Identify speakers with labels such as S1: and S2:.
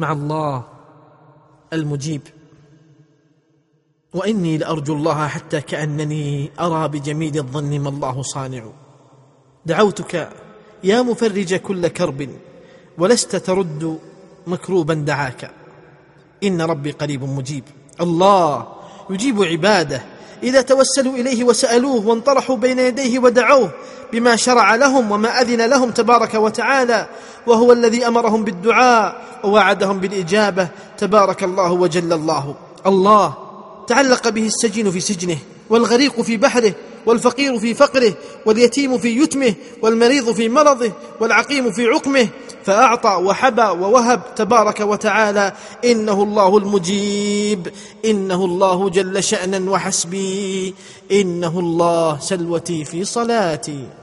S1: مع الله المجيب. وإني لأرجو الله حتى كأنني أرى بجميل الظن ما الله صانع. دعوتك يا مفرج كل كرب ولست ترد مكروبا دعاك. إن ربي قريب مجيب. الله يجيب عباده إذا توسلوا إليه وسألوه وانطرحوا بين يديه ودعوه بما شرع لهم وما أذن لهم تبارك وتعالى وهو الذي أمرهم بالدعاء ووعدهم بالإجابة تبارك الله وجل الله. الله تعلق به السجين في سجنه والغريق في بحره والفقير في فقره واليتيم في يتمه والمريض في مرضه والعقيم في عقمه فأعطى وحبى ووهب تبارك وتعالى إنه الله المجيب إنه الله جل شأنا وحسبي إنه الله سلوتي في صلاتي.